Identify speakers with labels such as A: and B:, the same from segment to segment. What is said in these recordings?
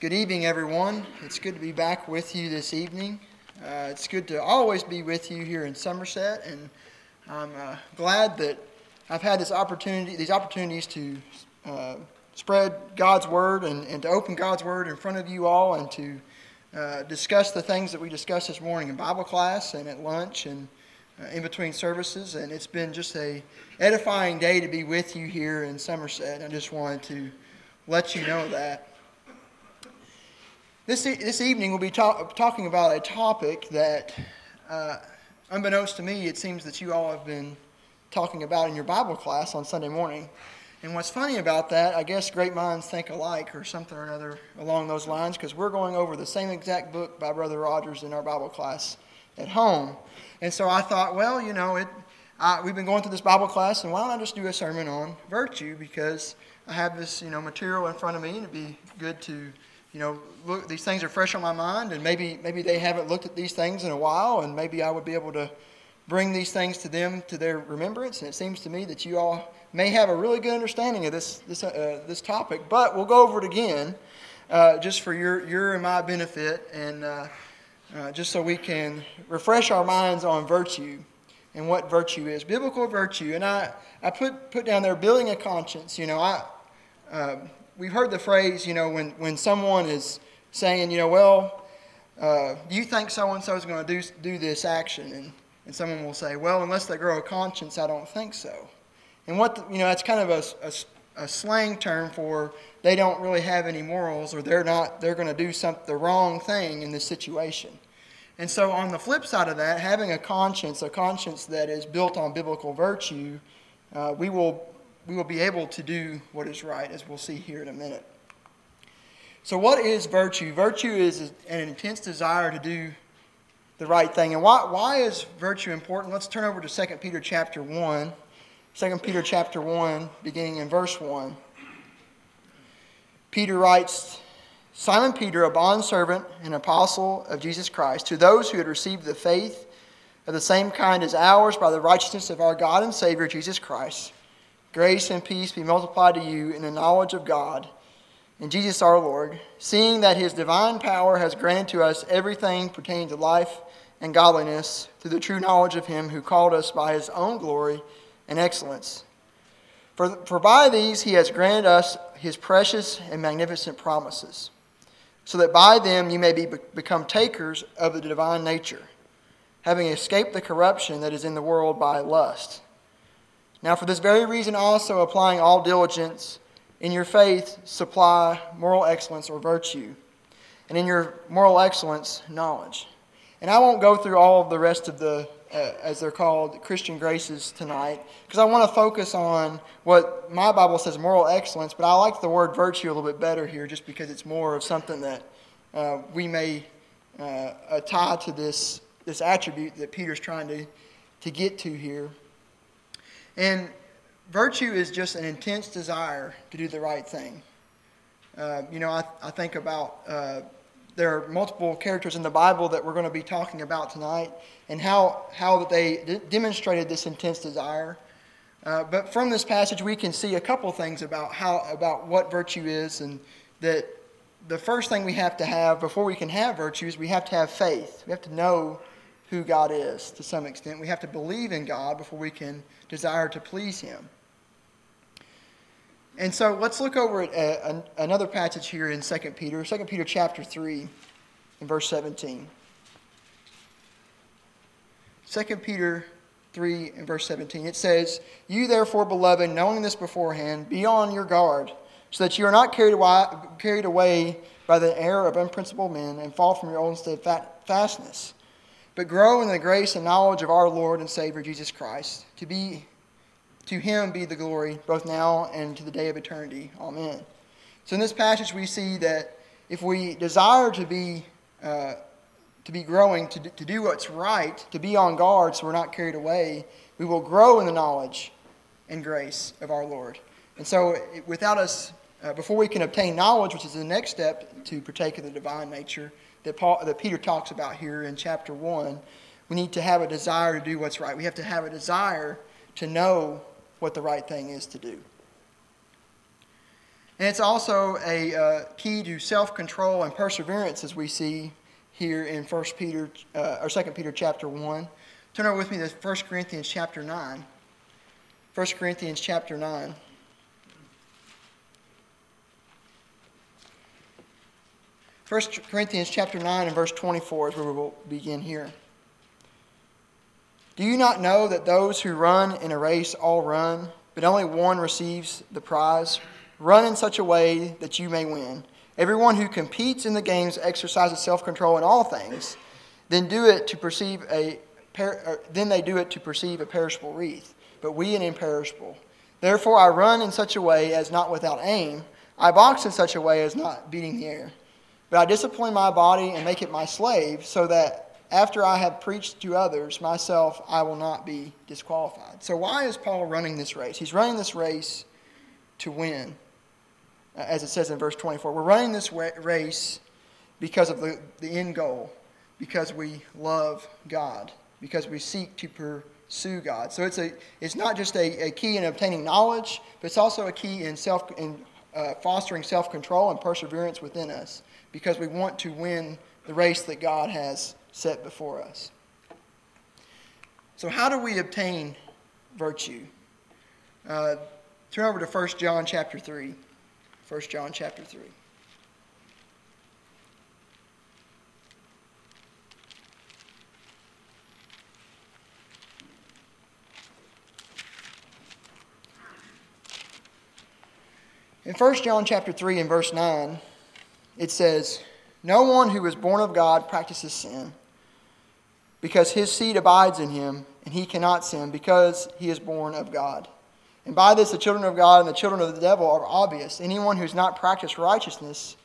A: Good evening, everyone. It's good to be back with you this evening. Uh, it's good to always be with you here in Somerset, and I'm uh, glad that I've had this opportunity, these opportunities to uh, spread God's word and, and to open God's word in front of you all, and to uh, discuss the things that we discussed this morning in Bible class and at lunch and uh, in between services. And it's been just a edifying day to be with you here in Somerset. I just wanted to let you know that. This, this evening, we'll be talk, talking about a topic that, uh, unbeknownst to me, it seems that you all have been talking about in your Bible class on Sunday morning. And what's funny about that, I guess great minds think alike or something or another along those lines, because we're going over the same exact book by Brother Rogers in our Bible class at home. And so I thought, well, you know, it, we've been going through this Bible class, and why don't I just do a sermon on virtue? Because I have this, you know, material in front of me, and it'd be good to you know, look, these things are fresh on my mind, and maybe maybe they haven't looked at these things in a while, and maybe I would be able to bring these things to them to their remembrance. And it seems to me that you all may have a really good understanding of this this uh, this topic, but we'll go over it again, uh, just for your your and my benefit, and uh, uh just so we can refresh our minds on virtue and what virtue is, biblical virtue. And I I put put down there building a conscience. You know, I. Um, we've heard the phrase, you know, when, when someone is saying, you know, well, uh, you think so and so is going to do, do this action? And, and someone will say, well, unless they grow a conscience, I don't think so. And what, the, you know, that's kind of a, a, a, slang term for they don't really have any morals or they're not, they're going to do something, the wrong thing in this situation. And so, on the flip side of that, having a conscience, a conscience that is built on biblical virtue, uh, we will we will be able to do what is right, as we'll see here in a minute. So, what is virtue? Virtue is an intense desire to do the right thing. And why, why is virtue important? Let's turn over to 2 Peter chapter 1. 2 Peter chapter 1, beginning in verse 1. Peter writes, Simon Peter, a bondservant and apostle of Jesus Christ, to those who had received the faith of the same kind as ours by the righteousness of our God and Savior Jesus Christ Grace and peace be multiplied to you in the knowledge of God and Jesus our Lord, seeing that his divine power has granted to us everything pertaining to life and godliness through the true knowledge of him who called us by his own glory and excellence. For, for by these he has granted us his precious and magnificent promises, so that by them you may be, become takers of the divine nature, having escaped the corruption that is in the world by lust. Now, for this very reason, also applying all diligence, in your faith, supply moral excellence or virtue, and in your moral excellence, knowledge. And I won't go through all of the rest of the, uh, as they're called, Christian graces tonight, because I want to focus on what my Bible says moral excellence, but I like the word virtue a little bit better here just because it's more of something that uh, we may uh, tie to this, this attribute that Peter's trying to, to get to here. And virtue is just an intense desire to do the right thing. Uh, you know, I, I think about uh, there are multiple characters in the Bible that we're going to be talking about tonight and how, how they d- demonstrated this intense desire. Uh, but from this passage, we can see a couple things about, how, about what virtue is, and that the first thing we have to have before we can have virtue is we have to have faith. We have to know who God is to some extent. We have to believe in God before we can desire to please Him. And so let's look over at uh, a, another passage here in 2 Peter, 2 Peter chapter 3, in verse 17. 2 Peter 3 and verse 17. It says, You therefore, beloved, knowing this beforehand, be on your guard, so that you are not carried carried away by the error of unprincipled men and fall from your own steadfastness but grow in the grace and knowledge of our Lord and Savior Jesus Christ. To be to him be the glory both now and to the day of eternity. Amen. So in this passage we see that if we desire to be uh, to be growing, to, to do what's right, to be on guard so we're not carried away, we will grow in the knowledge and grace of our Lord. And so, without us, uh, before we can obtain knowledge, which is the next step to partake of the divine nature, that, Paul, that Peter talks about here in chapter 1, we need to have a desire to do what's right. We have to have a desire to know what the right thing is to do. And it's also a uh, key to self control and perseverance, as we see here in 1 Peter, uh, or 2 Peter chapter 1. Turn over with me to 1 Corinthians chapter 9. 1 Corinthians chapter 9. First Corinthians chapter 9 and verse 24 is where we will begin here. Do you not know that those who run in a race all run, but only one receives the prize? Run in such a way that you may win. Everyone who competes in the games exercises self-control in all things. Then do it to perceive a then they do it to perceive a perishable wreath, but we an imperishable. Therefore I run in such a way as not without aim. I box in such a way as not beating the air. But I discipline my body and make it my slave, so that after I have preached to others, myself I will not be disqualified. So, why is Paul running this race? He's running this race to win, as it says in verse 24. We're running this race because of the, the end goal, because we love God, because we seek to pursue God. So, it's, a, it's not just a, a key in obtaining knowledge, but it's also a key in, self, in uh, fostering self control and perseverance within us because we want to win the race that God has set before us. So, how do we obtain virtue? Uh, turn over to 1 John chapter 3. 1 John chapter 3. In 1 John chapter 3 and verse 9, it says, No one who is born of God practices sin, because his seed abides in him, and he cannot sin because he is born of God. And by this, the children of God and the children of the devil are obvious. Anyone who has not practiced righteousness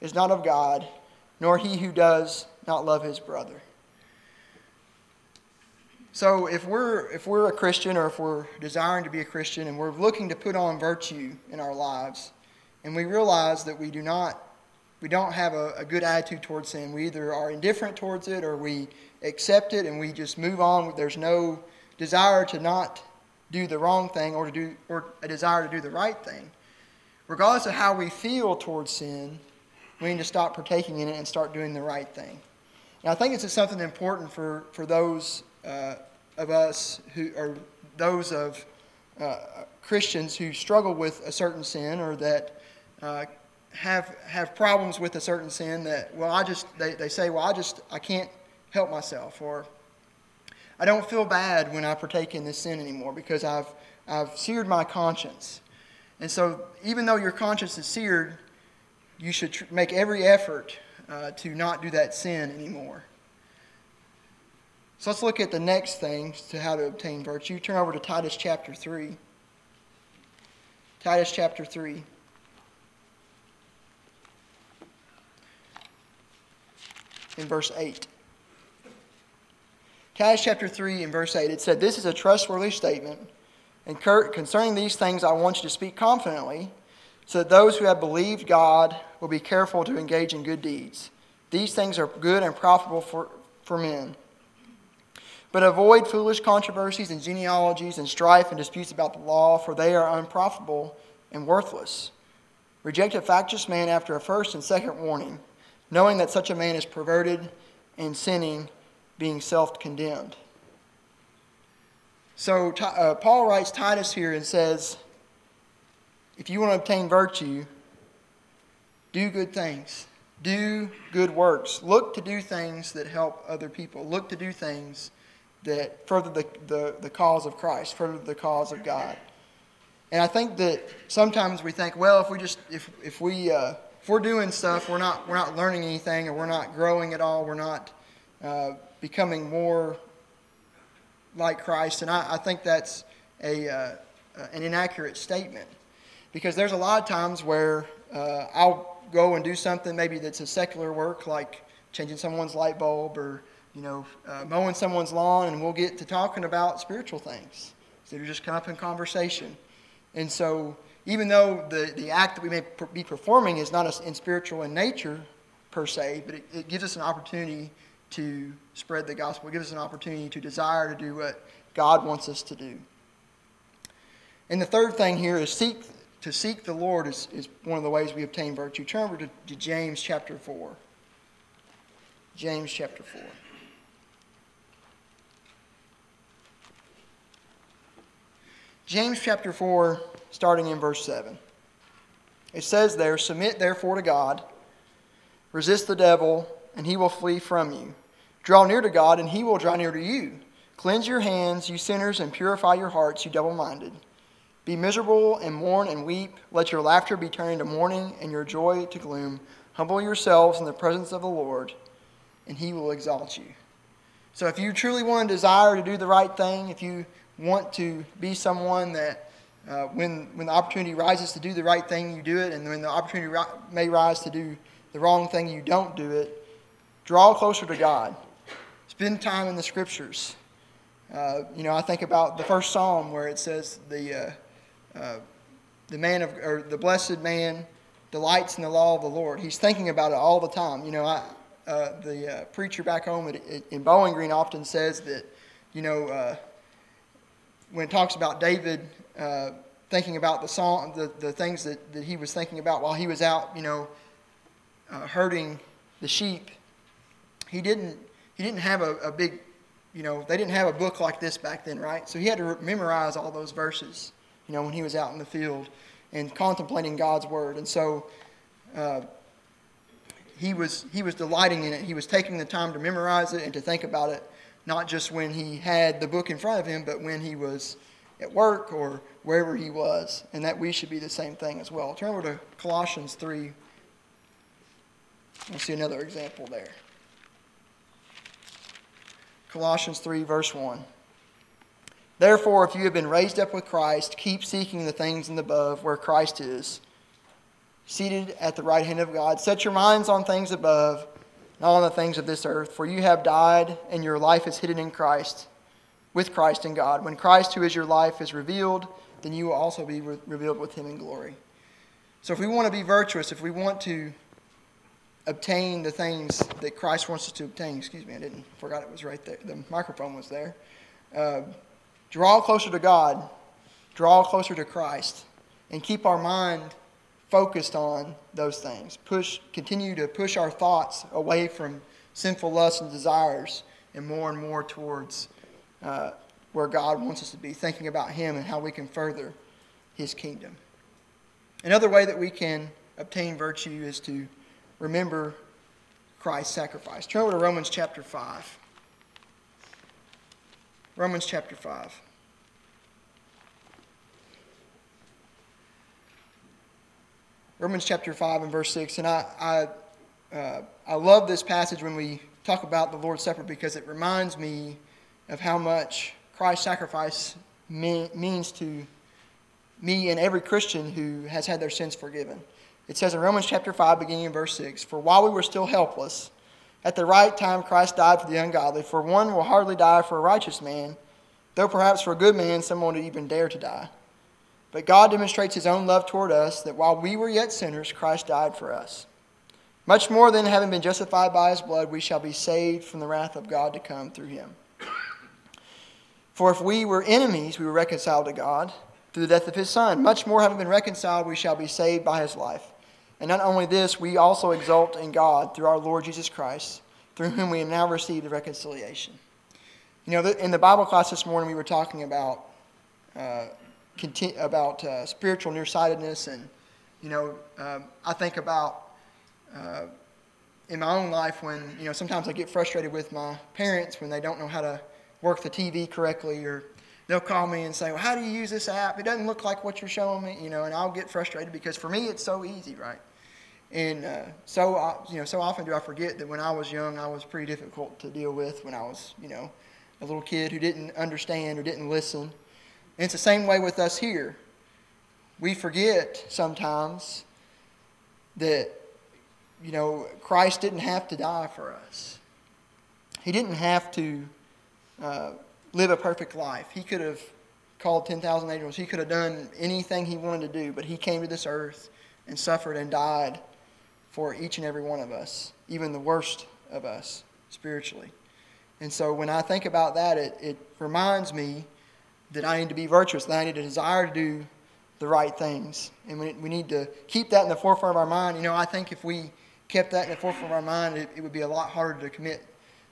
A: is not of God, nor he who does not love his brother. So, if we're, if we're a Christian or if we're desiring to be a Christian and we're looking to put on virtue in our lives, and we realize that we do not we don't have a, a, good attitude towards sin. We either are indifferent towards it or we accept it and we just move on. There's no desire to not do the wrong thing or to do or a desire to do the right thing. Regardless of how we feel towards sin, we need to stop partaking in it and start doing the right thing. And I think it's something important for, for those uh, of us who are those of uh, Christians who struggle with a certain sin or that uh, have have problems with a certain sin that well I just they, they say well I just I can't help myself or I don't feel bad when I partake in this sin anymore because I've I've seared my conscience. And so even though your conscience is seared, you should tr- make every effort uh, to not do that sin anymore. So let's look at the next thing to how to obtain virtue. Turn over to Titus chapter 3. Titus chapter 3. in verse 8. Titus chapter 3 and verse 8, it said, This is a trustworthy statement. And concerning these things, I want you to speak confidently, so that those who have believed God will be careful to engage in good deeds. These things are good and profitable for, for men. But avoid foolish controversies and genealogies and strife and disputes about the law, for they are unprofitable and worthless. Reject a factious man after a first and second warning knowing that such a man is perverted and sinning, being self condemned. So uh, Paul writes Titus here and says, if you want to obtain virtue, do good things. Do good works. Look to do things that help other people. Look to do things that further the, the, the cause of Christ, further the cause of God. And I think that sometimes we think, well, if we just if if we uh, if we're doing stuff, we're not, we're not learning anything or we're not growing at all. We're not uh, becoming more like Christ. And I, I think that's a, uh, an inaccurate statement because there's a lot of times where uh, I'll go and do something maybe that's a secular work like changing someone's light bulb or you know uh, mowing someone's lawn and we'll get to talking about spiritual things so they just come up in conversation and so even though the, the act that we may be performing is not in spiritual in nature per se, but it, it gives us an opportunity to spread the gospel. It gives us an opportunity to desire to do what God wants us to do. And the third thing here is seek to seek the Lord is, is one of the ways we obtain virtue. Turn over to, to James chapter 4. James chapter 4. James chapter 4, starting in verse 7. It says there, Submit therefore to God, resist the devil, and he will flee from you. Draw near to God, and he will draw near to you. Cleanse your hands, you sinners, and purify your hearts, you double minded. Be miserable and mourn and weep. Let your laughter be turned into mourning and your joy to gloom. Humble yourselves in the presence of the Lord, and he will exalt you. So, if you truly want to desire to do the right thing, if you want to be someone that uh, when, when the opportunity rises to do the right thing, you do it, and when the opportunity ri- may rise to do the wrong thing, you don't do it, draw closer to God. Spend time in the scriptures. Uh, you know, I think about the first psalm where it says the. Uh, uh, the man of or the blessed man delights in the law of the Lord. He's thinking about it all the time. You know, I, uh, the uh, preacher back home at, in Bowling Green often says that, you know, uh, when it talks about David thinking about the song, the, the things that, that he was thinking about while he was out, you know, herding the sheep, he didn't he didn't have a, a big, you know, they didn't have a book like this back then, right? So he had to memorize all those verses you know, when he was out in the field and contemplating God's word. And so uh, he, was, he was delighting in it. He was taking the time to memorize it and to think about it, not just when he had the book in front of him, but when he was at work or wherever he was. And that we should be the same thing as well. Turn over to Colossians 3. We'll see another example there. Colossians 3, verse 1. Therefore, if you have been raised up with Christ, keep seeking the things in the above where Christ is, seated at the right hand of God. Set your minds on things above, not on the things of this earth, for you have died, and your life is hidden in Christ, with Christ in God. When Christ, who is your life, is revealed, then you will also be re- revealed with him in glory. So, if we want to be virtuous, if we want to obtain the things that Christ wants us to obtain, excuse me, I didn't forgot it was right there. The microphone was there. Uh, draw closer to God, draw closer to Christ, and keep our mind focused on those things. Push, continue to push our thoughts away from sinful lusts and desires and more and more towards uh, where God wants us to be, thinking about Him and how we can further His kingdom. Another way that we can obtain virtue is to remember Christ's sacrifice. Turn over to Romans chapter 5. Romans chapter 5. Romans chapter 5 and verse 6. And I, I, uh, I love this passage when we talk about the Lord's Supper because it reminds me of how much Christ's sacrifice means to me and every Christian who has had their sins forgiven. It says in Romans chapter 5, beginning in verse 6 For while we were still helpless, at the right time, Christ died for the ungodly, for one will hardly die for a righteous man, though perhaps for a good man someone would even dare to die. But God demonstrates his own love toward us, that while we were yet sinners, Christ died for us. Much more than having been justified by his blood, we shall be saved from the wrath of God to come through him. For if we were enemies, we were reconciled to God through the death of his Son. Much more having been reconciled, we shall be saved by his life. And not only this, we also exult in God through our Lord Jesus Christ, through whom we have now received the reconciliation. You know, in the Bible class this morning, we were talking about uh, about uh, spiritual nearsightedness, and you know, um, I think about uh, in my own life when you know sometimes I get frustrated with my parents when they don't know how to work the TV correctly, or they'll call me and say, "Well, how do you use this app? It doesn't look like what you're showing me," you know, and I'll get frustrated because for me it's so easy, right? And uh, so, uh, you know, so often do I forget that when I was young, I was pretty difficult to deal with when I was, you know, a little kid who didn't understand or didn't listen. And it's the same way with us here. We forget sometimes that, you know, Christ didn't have to die for us. He didn't have to uh, live a perfect life. He could have called 10,000 angels. He could have done anything he wanted to do, but he came to this earth and suffered and died for each and every one of us, even the worst of us spiritually. And so when I think about that, it, it reminds me that I need to be virtuous, that I need to desire to do the right things. And we, we need to keep that in the forefront of our mind. You know, I think if we kept that in the forefront of our mind, it, it would be a lot harder to commit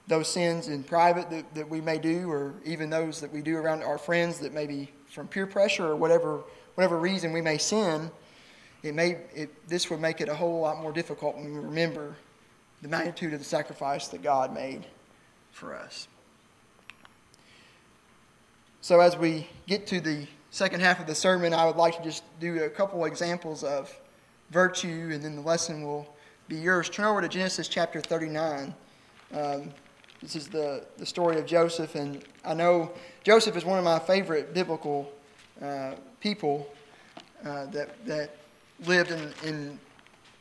A: those sins in private that, that we may do, or even those that we do around our friends that maybe from peer pressure or whatever, whatever reason we may sin. It may, it, this would make it a whole lot more difficult when we remember the magnitude of the sacrifice that God made for us. So, as we get to the second half of the sermon, I would like to just do a couple examples of virtue, and then the lesson will be yours. Turn over to Genesis chapter 39. Um, this is the, the story of Joseph, and I know Joseph is one of my favorite biblical uh, people uh, that, that lived in, in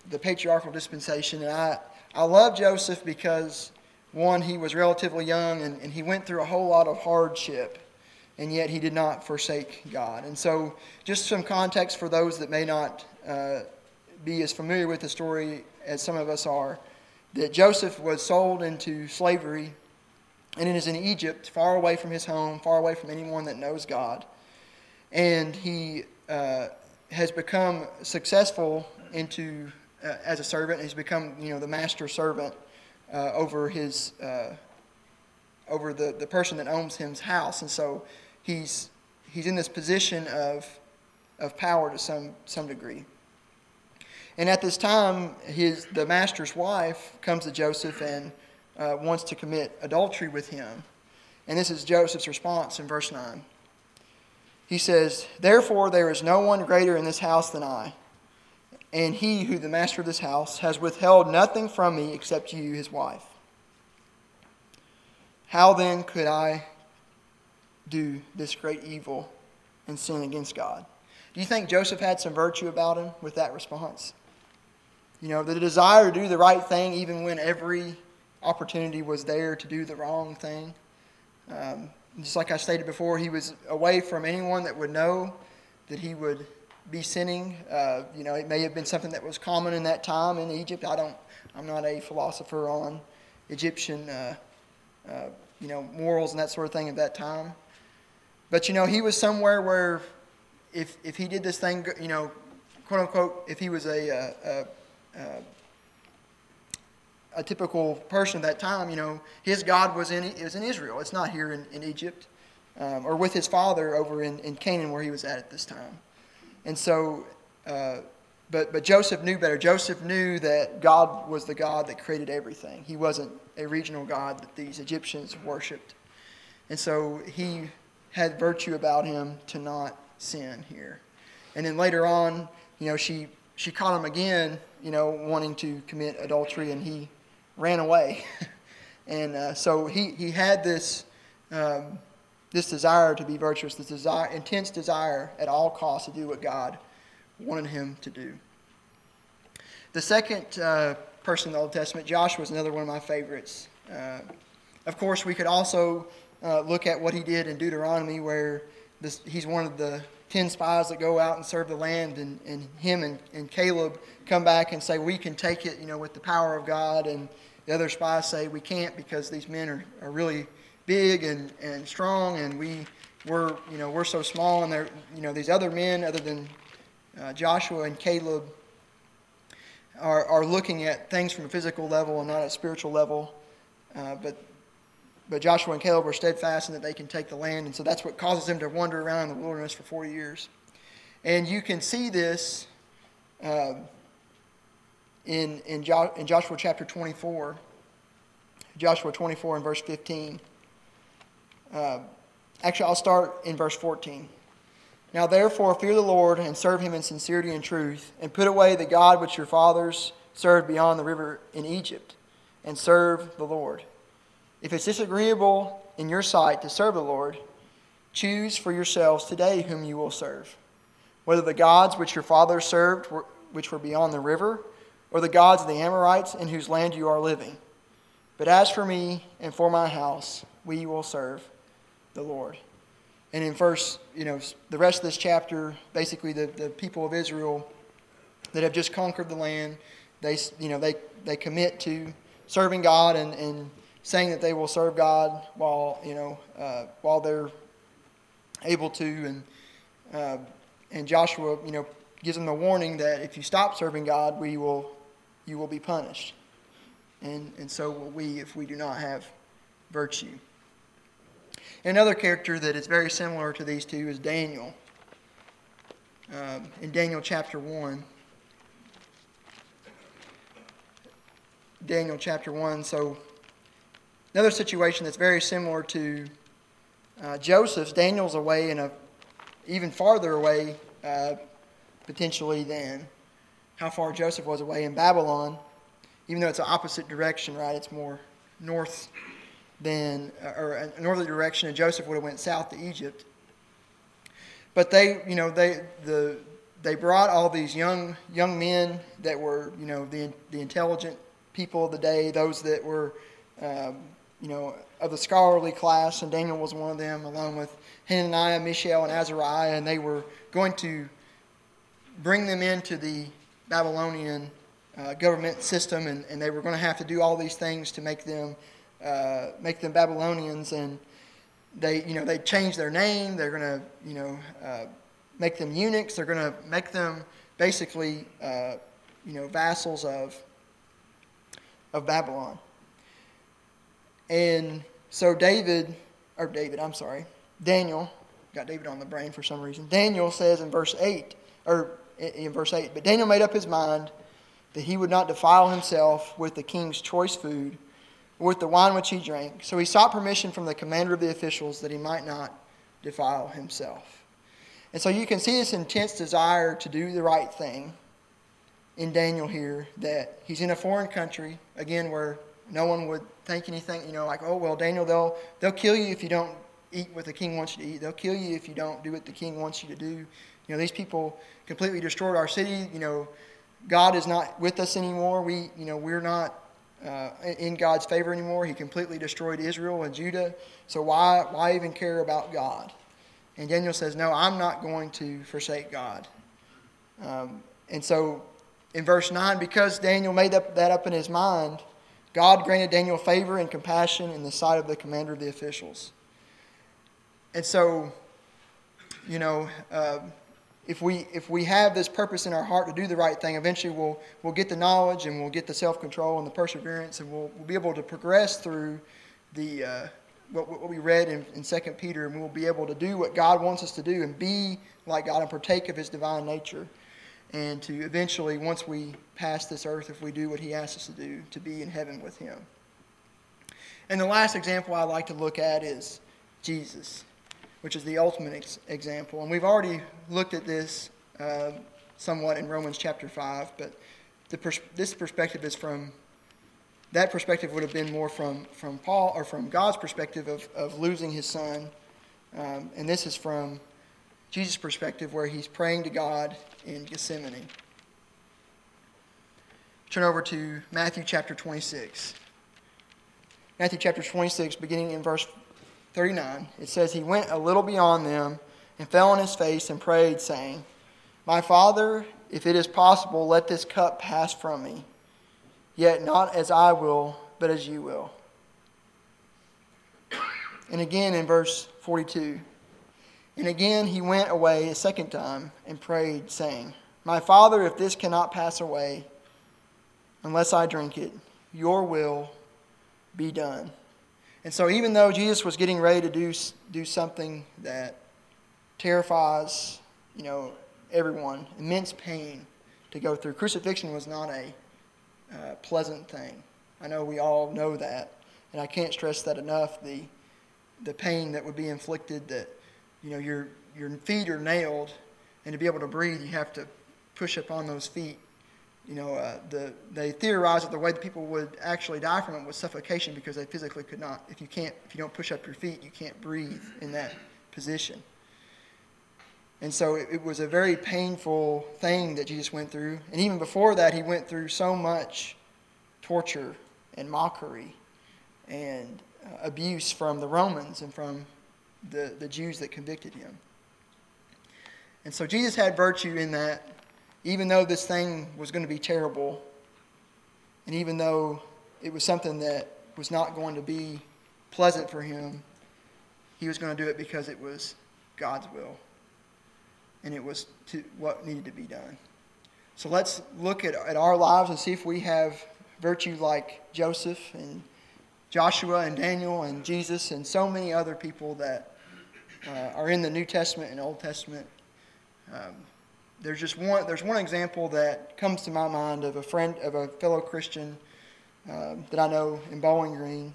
A: the patriarchal dispensation. And I, I love Joseph because, one, he was relatively young and, and he went through a whole lot of hardship and yet he did not forsake God. And so, just some context for those that may not uh, be as familiar with the story as some of us are that Joseph was sold into slavery and it is in Egypt, far away from his home, far away from anyone that knows God. And he uh, has become successful into uh, as a servant. He's become, you know, the master servant uh, over his uh, over the, the person that owns his house. And so he's, he's in this position of, of power to some, some degree. And at this time, his, the master's wife comes to Joseph and uh, wants to commit adultery with him. And this is Joseph's response in verse 9. He says, Therefore, there is no one greater in this house than I. And he, who the master of this house, has withheld nothing from me except you, his wife. How then could I do this great evil and sin against God. Do you think Joseph had some virtue about him with that response? You know, the desire to do the right thing even when every opportunity was there to do the wrong thing. Um, just like I stated before, he was away from anyone that would know that he would be sinning. Uh, you know, it may have been something that was common in that time in Egypt. I don't, I'm not a philosopher on Egyptian, uh, uh, you know, morals and that sort of thing at that time. But you know, he was somewhere where if, if he did this thing, you know, quote unquote, if he was a, a, a, a typical person at that time, you know, his God was in, was in Israel. It's not here in, in Egypt um, or with his father over in, in Canaan where he was at at this time. And so, uh, but, but Joseph knew better. Joseph knew that God was the God that created everything. He wasn't a regional God that these Egyptians worshipped. And so he had virtue about him to not sin here. And then later on, you know, she, she caught him again, you know, wanting to commit adultery, and he ran away. and uh, so he, he had this, um, this desire to be virtuous, this desire, intense desire at all costs to do what God wanted him to do. The second uh, person in the Old Testament, Joshua, is another one of my favorites. Uh, of course, we could also uh, look at what he did in Deuteronomy, where this, he's one of the 10 spies that go out and serve the land, and, and him and, and Caleb come back and say, We can take it, you know, with the power of God. And the other spies say, We can't because these men are, are really big and, and strong, and we, we're, you know, we're so small. And they're, you know, these other men, other than uh, Joshua and Caleb, are, are looking at things from a physical level and not a spiritual level. Uh, but but Joshua and Caleb are steadfast in that they can take the land, and so that's what causes them to wander around in the wilderness for 40 years. And you can see this um, in, in, jo- in Joshua chapter 24. Joshua 24 and verse 15. Uh, actually, I'll start in verse 14. Now, therefore, fear the Lord and serve him in sincerity and truth, and put away the God which your fathers served beyond the river in Egypt, and serve the Lord. If it's disagreeable in your sight to serve the Lord, choose for yourselves today whom you will serve, whether the gods which your fathers served, were, which were beyond the river, or the gods of the Amorites in whose land you are living. But as for me and for my house, we will serve the Lord. And in verse, you know, the rest of this chapter, basically the, the people of Israel that have just conquered the land, they, you know, they, they commit to serving God and, and saying that they will serve God while you know uh, while they're able to, and uh, and Joshua, you know, gives them the warning that if you stop serving God, we will, you will be punished. And, and so will we if we do not have virtue. Another character that is very similar to these two is Daniel. Um, in Daniel chapter 1. Daniel chapter 1. So, another situation that's very similar to uh, Joseph's. Daniel's away in a even farther away, uh, potentially, than how far Joseph was away in Babylon. Even though it's the opposite direction, right? It's more north than, or a northerly direction, and Joseph would have went south to Egypt. But they, you know, they the they brought all these young young men that were, you know, the the intelligent people of the day, those that were, um, you know, of the scholarly class, and Daniel was one of them, along with Hananiah, Mishael, and Azariah, and they were going to bring them into the Babylonian uh, government system, and, and they were going to have to do all these things to make them uh, make them Babylonians, and they, you know, they change their name. They're going to, you know, uh, make them eunuchs. They're going to make them basically, uh, you know, vassals of of Babylon. And so David, or David, I'm sorry, Daniel, got David on the brain for some reason. Daniel says in verse 8, or in verse 8, but Daniel made up his mind that he would not defile himself with the king's choice food with the wine which he drank. So he sought permission from the commander of the officials that he might not defile himself. And so you can see this intense desire to do the right thing in Daniel here that he's in a foreign country, again, where no one would think anything, you know, like, oh, well, Daniel, they'll, they'll kill you if you don't eat what the king wants you to eat. They'll kill you if you don't do what the king wants you to do. You know, these people completely destroyed our city. You know, God is not with us anymore. We, you know, we're not uh, in God's favor anymore. He completely destroyed Israel and Judah. So why, why even care about God? And Daniel says, No, I'm not going to forsake God. Um, and so in verse 9, because Daniel made up, that up in his mind, God granted Daniel favor and compassion in the sight of the commander of the officials. And so, you know, uh, if we if we have this purpose in our heart to do the right thing, eventually we'll we'll get the knowledge and we'll get the self control and the perseverance, and we'll, we'll be able to progress through the uh, what, what we read in, in 2 Peter, and we'll be able to do what God wants us to do and be like God and partake of His divine nature, and to eventually, once we pass this earth, if we do what He asks us to do, to be in heaven with Him. And the last example I'd like to look at is Jesus which is the ultimate ex- example. And we've already looked at this uh, somewhat in Romans chapter 5, but pers- this perspective is from, that perspective would have been more from, from Paul, or from God's perspective of, of losing his son. Um, and this is from Jesus' perspective, where he's praying to God in Gethsemane. Turn over to Matthew chapter 26. Matthew chapter 26, beginning in verse 39, it says, He went a little beyond them and fell on his face and prayed, saying, My Father, if it is possible, let this cup pass from me. Yet not as I will, but as you will. And again in verse 42, and again he went away a second time and prayed, saying, My Father, if this cannot pass away unless I drink it, your will be done. And so, even though Jesus was getting ready to do, do something that terrifies, you know, everyone, immense pain to go through, crucifixion was not a uh, pleasant thing. I know we all know that, and I can't stress that enough. The the pain that would be inflicted, that you know, your your feet are nailed, and to be able to breathe, you have to push up on those feet you know, uh, the, they theorized that the way that people would actually die from it was suffocation because they physically could not. If you can't, if you don't push up your feet, you can't breathe in that position. And so it, it was a very painful thing that Jesus went through. And even before that, he went through so much torture and mockery and uh, abuse from the Romans and from the, the Jews that convicted him. And so Jesus had virtue in that even though this thing was going to be terrible, and even though it was something that was not going to be pleasant for him, he was going to do it because it was God's will. and it was to what needed to be done. So let's look at, at our lives and see if we have virtue like Joseph and Joshua and Daniel and Jesus and so many other people that uh, are in the New Testament and Old Testament. Um, there's just one. There's one example that comes to my mind of a friend of a fellow Christian um, that I know in Bowling Green.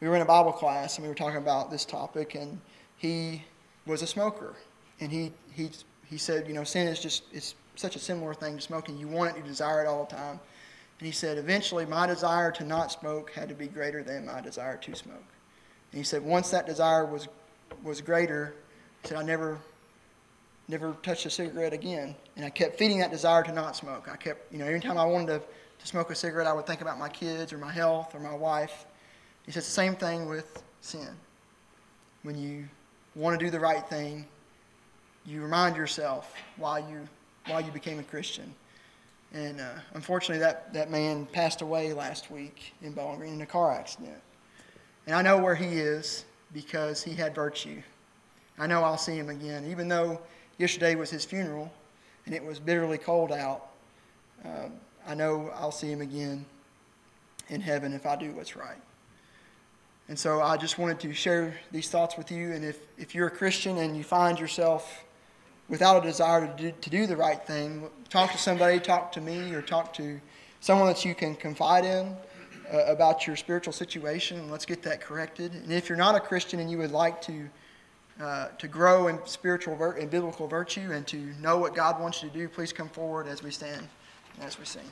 A: We were in a Bible class and we were talking about this topic, and he was a smoker, and he he he said, you know, sin is just it's such a similar thing to smoking. You want it, you desire it all the time. And he said, eventually, my desire to not smoke had to be greater than my desire to smoke. And he said, once that desire was was greater, he said, I never never touched a cigarette again. And I kept feeding that desire to not smoke. I kept, you know, every time I wanted to, to smoke a cigarette, I would think about my kids or my health or my wife. He said the same thing with sin. When you want to do the right thing, you remind yourself why you why you became a Christian. And uh, unfortunately, that, that man passed away last week in Bowling Green in a car accident. And I know where he is because he had virtue. I know I'll see him again, even though yesterday was his funeral and it was bitterly cold out. Uh, I know I'll see him again in heaven if I do what's right. And so I just wanted to share these thoughts with you. And if, if you're a Christian and you find yourself without a desire to do, to do the right thing, talk to somebody, talk to me, or talk to someone that you can confide in uh, about your spiritual situation. And let's get that corrected. And if you're not a Christian and you would like to, uh, to grow in spiritual in biblical virtue and to know what God wants you to do, please come forward as we stand and as we sing.